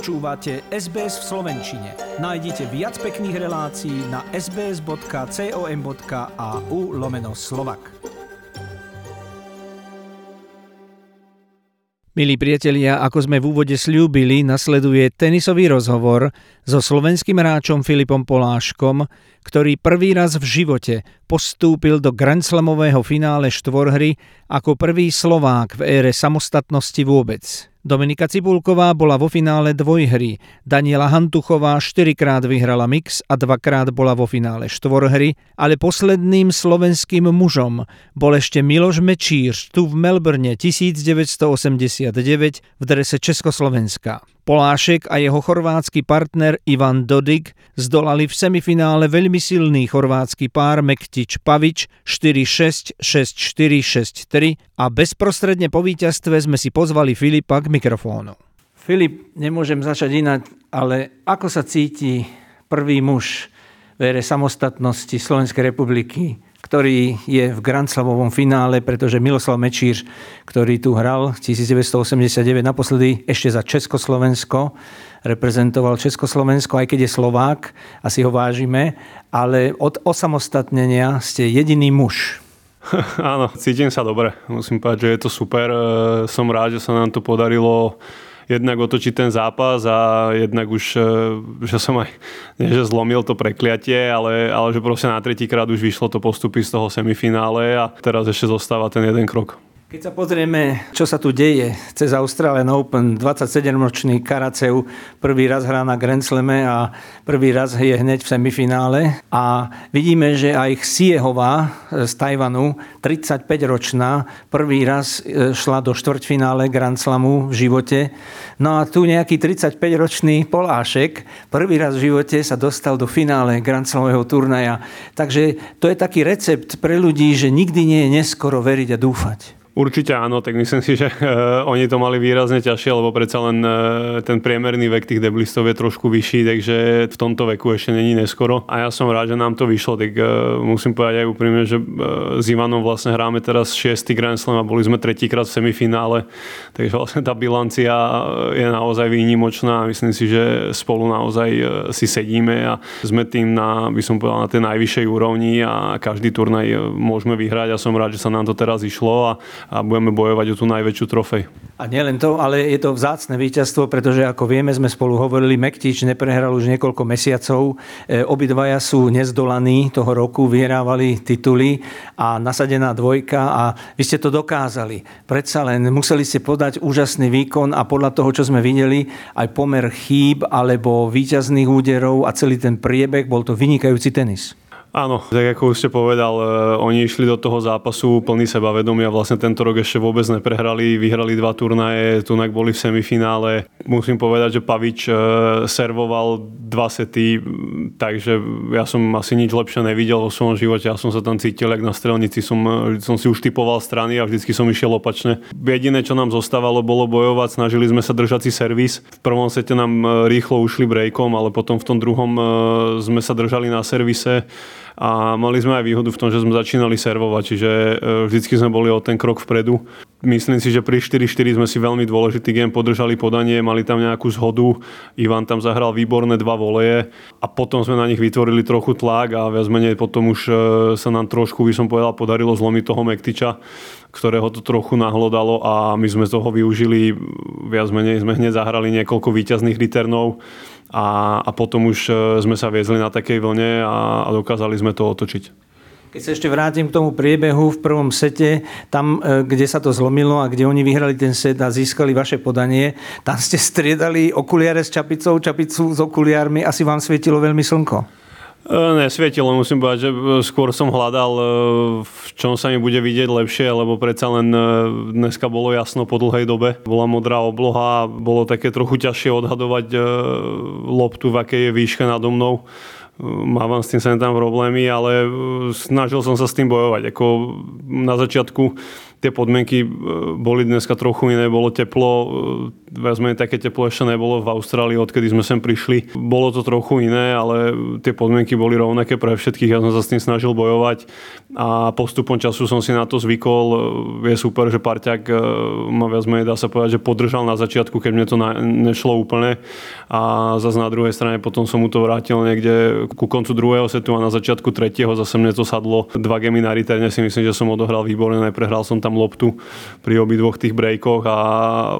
Počúvate SBS v Slovenčine. Nájdite viac pekných relácií na sbs.com.au lomeno slovak. Milí priatelia, ako sme v úvode slúbili, nasleduje tenisový rozhovor so slovenským hráčom Filipom Poláškom, ktorý prvý raz v živote postúpil do Grand Slamového finále štvorhry ako prvý Slovák v ére samostatnosti vôbec. Dominika Cibulková bola vo finále dvojhry, Daniela Hantuchová štyrikrát vyhrala mix a dvakrát bola vo finále štvorhry, ale posledným slovenským mužom bol ešte Miloš Mečíř tu v Melbourne 1989 v drese Československa. Polášek a jeho chorvátsky partner Ivan Dodik zdolali v semifinále veľmi silný chorvátsky pár Mektič Pavič 4-6, 6-4, 6-3 a bezprostredne po víťazstve sme si pozvali Filipa k mikrofónu. Filip, nemôžem začať inak, ale ako sa cíti prvý muž v ére samostatnosti Slovenskej republiky ktorý je v Grand Slavovom finále, pretože Miloslav Mečír, ktorý tu hral 1989 naposledy ešte za Československo, reprezentoval Československo, aj keď je Slovák, asi ho vážime, ale od osamostatnenia ste jediný muž. Áno, cítim sa dobre. Musím povedať, že je to super. E, som rád, že sa nám to podarilo jednak otočiť ten zápas a jednak už, e, že som aj, nie že zlomil to prekliatie, ale, ale že proste na tretíkrát už vyšlo to postupy z toho semifinále a teraz ešte zostáva ten jeden krok. Keď sa pozrieme, čo sa tu deje cez Australian Open, 27-ročný Karaceu prvý raz hrá na Grand Slame a prvý raz je hneď v semifinále. A vidíme, že aj Siehová z Tajvanu, 35-ročná, prvý raz e, šla do štvrťfinále Grand Slamu v živote. No a tu nejaký 35-ročný Polášek prvý raz v živote sa dostal do finále Grand Slamového turnaja. Takže to je taký recept pre ľudí, že nikdy nie je neskoro veriť a dúfať. Určite áno, tak myslím si, že uh, oni to mali výrazne ťažšie, lebo predsa len uh, ten priemerný vek tých deblistov je trošku vyšší, takže v tomto veku ešte není neskoro. A ja som rád, že nám to vyšlo, tak uh, musím povedať aj úprimne, že uh, s Ivanom vlastne hráme teraz 6. Grand Slam a boli sme tretíkrát v semifinále, takže vlastne tá bilancia je naozaj výnimočná a myslím si, že spolu naozaj uh, si sedíme a sme tým na, by som povedal, na tej najvyššej úrovni a každý turnaj môžeme vyhrať a som rád, že sa nám to teraz išlo a a budeme bojovať o tú najväčšiu trofej. A nielen to, ale je to vzácne víťazstvo, pretože ako vieme, sme spolu hovorili, Mektič neprehral už niekoľko mesiacov. E, obidvaja sú nezdolaní toho roku, vyhrávali tituly a nasadená dvojka a vy ste to dokázali. Predsa len museli ste podať úžasný výkon a podľa toho, čo sme videli, aj pomer chýb alebo výťazných úderov a celý ten priebeh, bol to vynikajúci tenis. Áno, tak ako už ste povedal, e, oni išli do toho zápasu plný sebavedomia, vlastne tento rok ešte vôbec neprehrali, vyhrali dva turnaje, tunak boli v semifinále. Musím povedať, že Pavič e, servoval dva sety, takže ja som asi nič lepšie nevidel vo svojom živote, ja som sa tam cítil, jak na strelnici, som, e, som si už typoval strany a vždycky som išiel opačne. Jediné, čo nám zostávalo, bolo bojovať, snažili sme sa držať si servis. V prvom sete nám rýchlo ušli breakom, ale potom v tom druhom sme sa držali na servise a mali sme aj výhodu v tom, že sme začínali servovať, čiže e, vždycky sme boli o ten krok vpredu. Myslím si, že pri 4-4 sme si veľmi dôležitý game podržali podanie, mali tam nejakú zhodu, Ivan tam zahral výborné dva voleje a potom sme na nich vytvorili trochu tlak a viac menej potom už e, sa nám trošku, by som povedal, podarilo zlomiť toho Mektiča, ktorého to trochu nahlodalo a my sme z toho využili, viac menej sme hneď zahrali niekoľko výťazných returnov a, a potom už e, sme sa viezli na takej vlne a, a dokázali sme to otočiť. Keď sa ešte vrátim k tomu priebehu v prvom sete, tam, e, kde sa to zlomilo a kde oni vyhrali ten set a získali vaše podanie, tam ste striedali okuliare s čapicou, čapicu s okuliármi, asi vám svietilo veľmi slnko. E, nesvietilo, musím povedať, že e, skôr som hľadal, v čom sa mi bude vidieť lepšie, lebo predsa len dneska bolo jasno po dlhej dobe. Bola modrá obloha, bolo také trochu ťažšie odhadovať loptu, v akej je výške nado mnou mávam s tým sem tam problémy, ale snažil som sa s tým bojovať. Ako na začiatku tie podmienky boli dneska trochu iné, bolo teplo, viac menej také teplo ešte nebolo v Austrálii, odkedy sme sem prišli. Bolo to trochu iné, ale tie podmienky boli rovnaké pre všetkých, ja som sa s tým snažil bojovať a postupom času som si na to zvykol. Je super, že parťák ma viac menej dá sa povedať, že podržal na začiatku, keď mne to nešlo úplne a zase na druhej strane potom som mu to vrátil niekde ku koncu druhého setu a na začiatku tretieho zase mne to sadlo. Dva gemy na si myslím, že som odohral výborne, neprehral som tam loptu pri obidvoch tých breakoch a,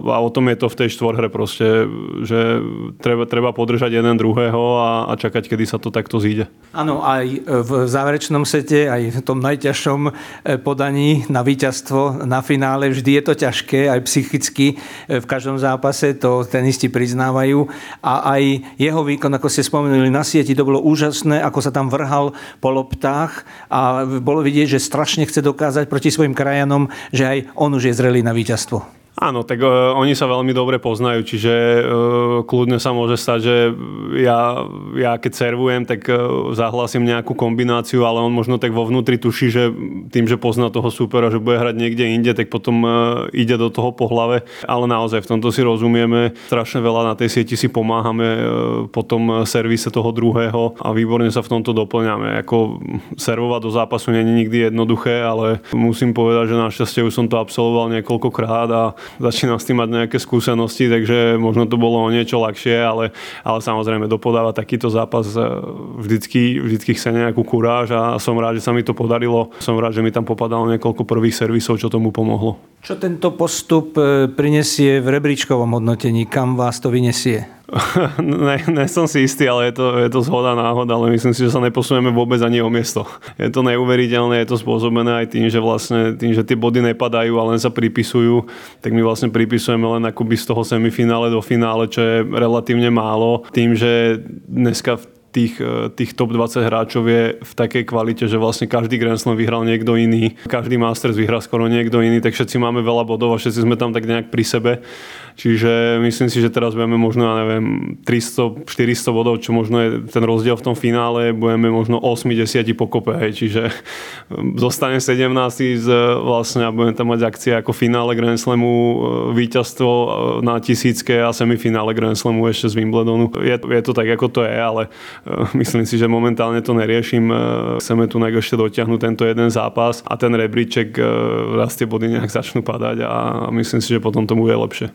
a o tom je to v tej štvorhre proste, že treba, treba podržať jeden druhého a, a čakať, kedy sa to takto zíde. Áno, aj v záverečnom sete, aj v tom najťažšom e, podaní na víťazstvo na finále vždy je to ťažké, aj psychicky e, v každom zápase, to tenisti priznávajú a aj jeho výkon, ako ste spomenuli na sieti, to bolo úžasné, ako sa tam vrhal po loptách a bolo vidieť, že strašne chce dokázať proti svojim krajanom, že aj on už je zrelý na víťazstvo. Áno, tak uh, oni sa veľmi dobre poznajú, čiže uh, kľudne sa môže stať, že ja, ja keď servujem, tak uh, zahlasím nejakú kombináciu, ale on možno tak vo vnútri tuší, že tým, že pozná toho supera, že bude hrať niekde inde, tak potom uh, ide do toho po hlave. Ale naozaj v tomto si rozumieme, strašne veľa na tej sieti si pomáhame uh, potom servise toho druhého a výborne sa v tomto doplňame. Ako servovať do zápasu není nikdy jednoduché, ale musím povedať, že našťastie už som to absolvoval niekoľkokrát a začínam s tým mať nejaké skúsenosti, takže možno to bolo o niečo ľahšie, ale, ale samozrejme dopodáva takýto zápas e, vždycky, vždycky chce nejakú kuráž a som rád, že sa mi to podarilo. Som rád, že mi tam popadalo niekoľko prvých servisov, čo tomu pomohlo. Čo tento postup e, prinesie v rebríčkovom hodnotení? Kam vás to vyniesie? ne, ne som si istý, ale je to, je to zhoda náhoda, ale myslím si, že sa neposunieme vôbec ani o miesto. Je to neuveriteľné, je to spôsobené aj tým, že vlastne tým, že tie body nepadajú a len sa pripisujú, tak my vlastne pripisujeme len akoby z toho semifinále do finále, čo je relatívne málo. Tým, že dneska v tých, e, tých top 20 hráčov je v takej kvalite, že vlastne každý Grand Slam vyhral niekto iný, každý Masters vyhral skoro niekto iný, tak všetci máme veľa bodov a všetci sme tam tak nejak pri sebe Čiže myslím si, že teraz budeme možno, ja neviem, 300, 400 bodov, čo možno je ten rozdiel v tom finále, budeme možno 80 pokope, hej. čiže um, zostane 17 z, vlastne a budeme tam mať akcie ako finále Grand Slamu, víťazstvo na tisícke a semifinále Grand Slamu ešte z Wimbledonu. Je, je to tak, ako to je, ale myslím si, že momentálne to neriešim. Chceme tu ešte dotiahnuť tento jeden zápas a ten rebríček raz tie body nejak začnú padať a myslím si, že potom to bude lepšie.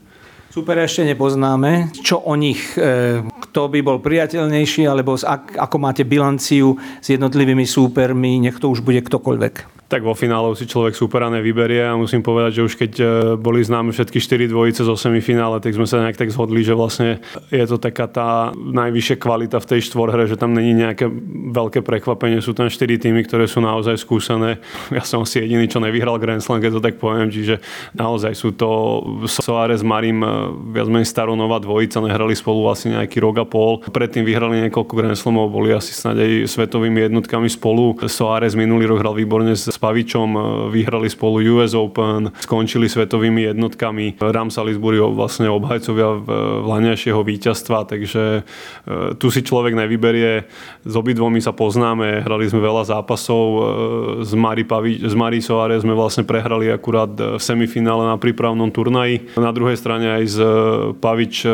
Super ešte nepoznáme. Čo o nich? E, kto by bol priateľnejší, alebo ako máte bilanciu s jednotlivými súpermi, nech to už bude ktokoľvek tak vo finále si človek supera nevyberie a musím povedať, že už keď e, boli známe všetky 4 dvojice zo semifinále, tak sme sa nejak tak zhodli, že vlastne je to taká tá najvyššia kvalita v tej štvorhre, že tam není nejaké veľké prekvapenie, sú tam 4 týmy, ktoré sú naozaj skúsené. Ja som asi jediný, čo nevyhral Grand Slam, keď to tak poviem, čiže naozaj sú to Soares, Marim, e, viac menej staronová dvojica, nehrali spolu asi nejaký rok a pol. Predtým vyhrali niekoľko Grand Slamov, boli asi snad aj svetovými jednotkami spolu. Soares minulý rok hral výborne s Pavičom e, vyhrali spolu US Open, skončili svetovými jednotkami. Ram Salisbury vlastne obhajcovia vlaňajšieho víťazstva, takže e, tu si človek nevyberie. S obidvomi sa poznáme, hrali sme veľa zápasov. E, s Mari, Pavi, s Mari Soares sme vlastne prehrali akurát v semifinále na prípravnom turnaji. Na druhej strane aj z Pavič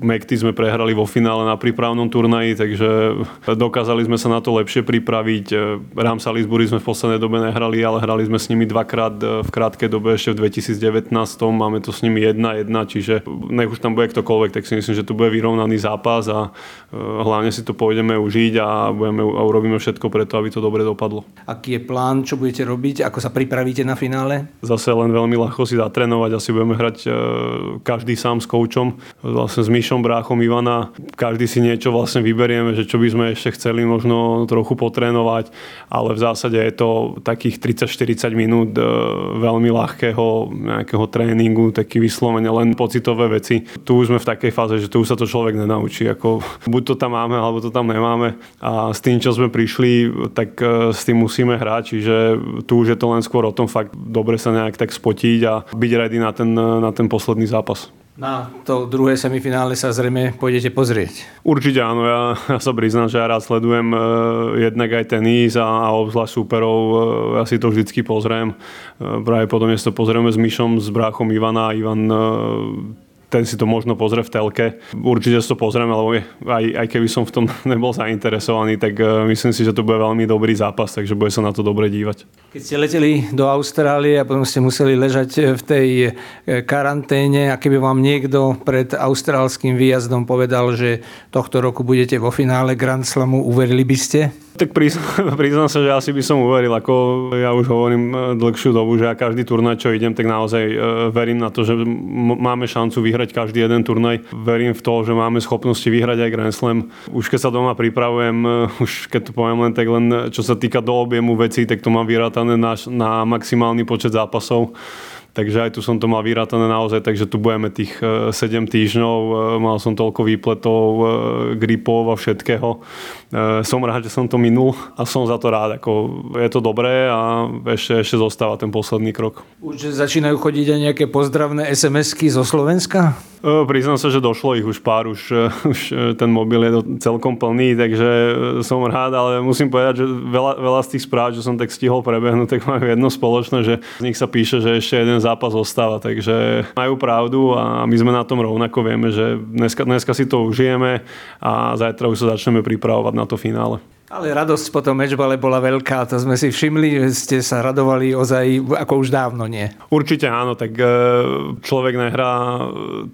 Mekty sme prehrali vo finále na prípravnom turnaji, takže dokázali sme sa na to lepšie pripraviť. Ram Salisbury sme v poslednej dobe dobe nehrali, ale hrali sme s nimi dvakrát e, v krátkej dobe ešte v 2019. Máme to s nimi 1-1, čiže nech už tam bude ktokoľvek, tak si myslím, že to bude vyrovnaný zápas a e, hlavne si to pôjdeme užiť a, budeme, a urobíme všetko preto, aby to dobre dopadlo. Aký je plán, čo budete robiť, ako sa pripravíte na finále? Zase len veľmi ľahko si zatrénovať, asi budeme hrať e, každý sám s koučom, vlastne s Myšom, bráchom Ivana, každý si niečo vlastne vyberieme, že čo by sme ešte chceli možno trochu potrénovať, ale v zásade je to takých 30-40 minút e, veľmi ľahkého nejakého tréningu, taký vyslovene len pocitové veci. Tu už sme v takej fáze, že tu už sa to človek nenaučí. Ako, buď to tam máme, alebo to tam nemáme. A s tým, čo sme prišli, tak e, s tým musíme hrať. Čiže tu už je to len skôr o tom fakt dobre sa nejak tak spotiť a byť ready na ten, na ten posledný zápas. Na to druhé semifinále sa zrejme pôjdete pozrieť. Určite áno, ja, ja sa priznám, že ja rád sledujem uh, jednak aj tenis a, a obzvlášť súperov, uh, ja si to vždycky pozriem. Uh, práve potom to pozrieme s Myšom, s bráchom Ivana. Ivan uh, ten si to možno pozrie v telke. Určite si to pozrieme, lebo aj, aj keby som v tom nebol zainteresovaný, tak uh, myslím si, že to bude veľmi dobrý zápas, takže bude sa na to dobre dívať. Keď ste leteli do Austrálie a potom ste museli ležať v tej e, karanténe a keby vám niekto pred austrálským výjazdom povedal, že tohto roku budete vo finále Grand Slamu, uverili by ste? Tak priznám, sa, že asi by som uveril, ako ja už hovorím e, dlhšiu dobu, že ja každý turnaj, čo idem, tak naozaj e, verím na to, že máme šancu vyhrať každý jeden turnaj. Verím v to, že máme schopnosti vyhrať aj Grand Slam. Už keď sa doma pripravujem, už keď to poviem len tak len, čo sa týka do objemu vecí, tak to mám vyrátané na, na maximálny počet zápasov. Takže aj tu som to mal vyrátané naozaj, takže tu budeme tých 7 e, týždňov, e, mal som toľko výpletov, e, gripov a všetkého. Som rád, že som to minul a som za to rád. Ako je to dobré a ešte, ešte zostáva ten posledný krok. Už začínajú chodiť aj nejaké pozdravné SMS-ky zo Slovenska? Priznám sa, že došlo ich už pár, už, už ten mobil je celkom plný, takže som rád, ale musím povedať, že veľa, veľa z tých správ, že som tak stihol prebehnúť, tak majú jedno spoločné, že z nich sa píše, že ešte jeden zápas ostáva, takže majú pravdu a my sme na tom rovnako, vieme, že dneska, dneska si to užijeme a zajtra už sa začneme pripravovať na to finále. Ale radosť po tom mečbale bola veľká, to sme si všimli, že ste sa radovali ozaj ako už dávno, nie? Určite áno, tak e, človek nehrá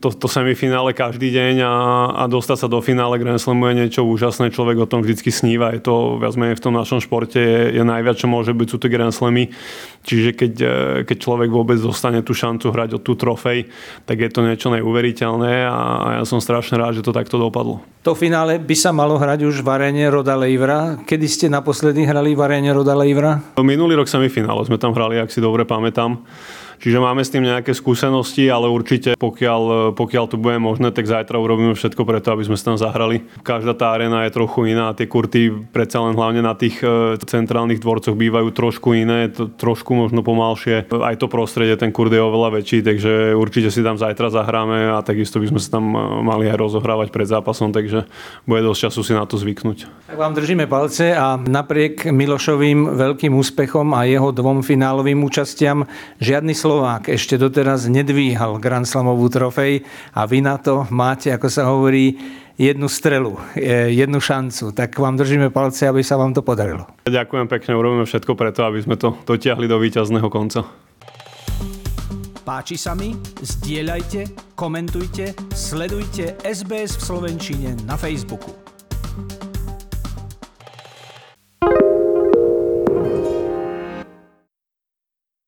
to, to semifinále každý deň a, a dostať sa do finále Grand Slamu je niečo úžasné, človek o tom vždy sníva, je to viac menej v tom našom športe, je, je najviac, čo môže byť, sú tie Grand Slamy, čiže keď, e, keď človek vôbec dostane tú šancu hrať o tú trofej, tak je to niečo neuveriteľné a, ja som strašne rád, že to takto dopadlo. To finále by sa malo hrať už v arene Roda Leivra, kedy ste naposledy hrali v aréne Roda Leivra? Minulý rok semifinále sme tam hrali, ak si dobre pamätám. Čiže máme s tým nejaké skúsenosti, ale určite pokiaľ, pokiaľ to bude možné, tak zajtra urobíme všetko preto, aby sme sa tam zahrali. Každá tá arena je trochu iná tie kurty predsa len hlavne na tých e, centrálnych dvorcoch bývajú trošku iné, trošku možno pomalšie. Aj to prostredie, ten kurt je oveľa väčší, takže určite si tam zajtra zahráme a takisto by sme sa tam e, mali aj rozohrávať pred zápasom, takže bude dosť času si na to zvyknúť. Tak vám držíme palce a napriek Milošovým veľkým úspechom a jeho dvom finálovým účastiam žiadny Slovák ešte doteraz nedvíhal Grand Slamovú trofej a vy na to máte, ako sa hovorí, jednu strelu, jednu šancu. Tak vám držíme palce, aby sa vám to podarilo. Ďakujem pekne, urobíme všetko preto, aby sme to dotiahli do víťazného konca. Páči sa mi? Zdieľajte, komentujte, sledujte SBS v Slovenčine na Facebooku.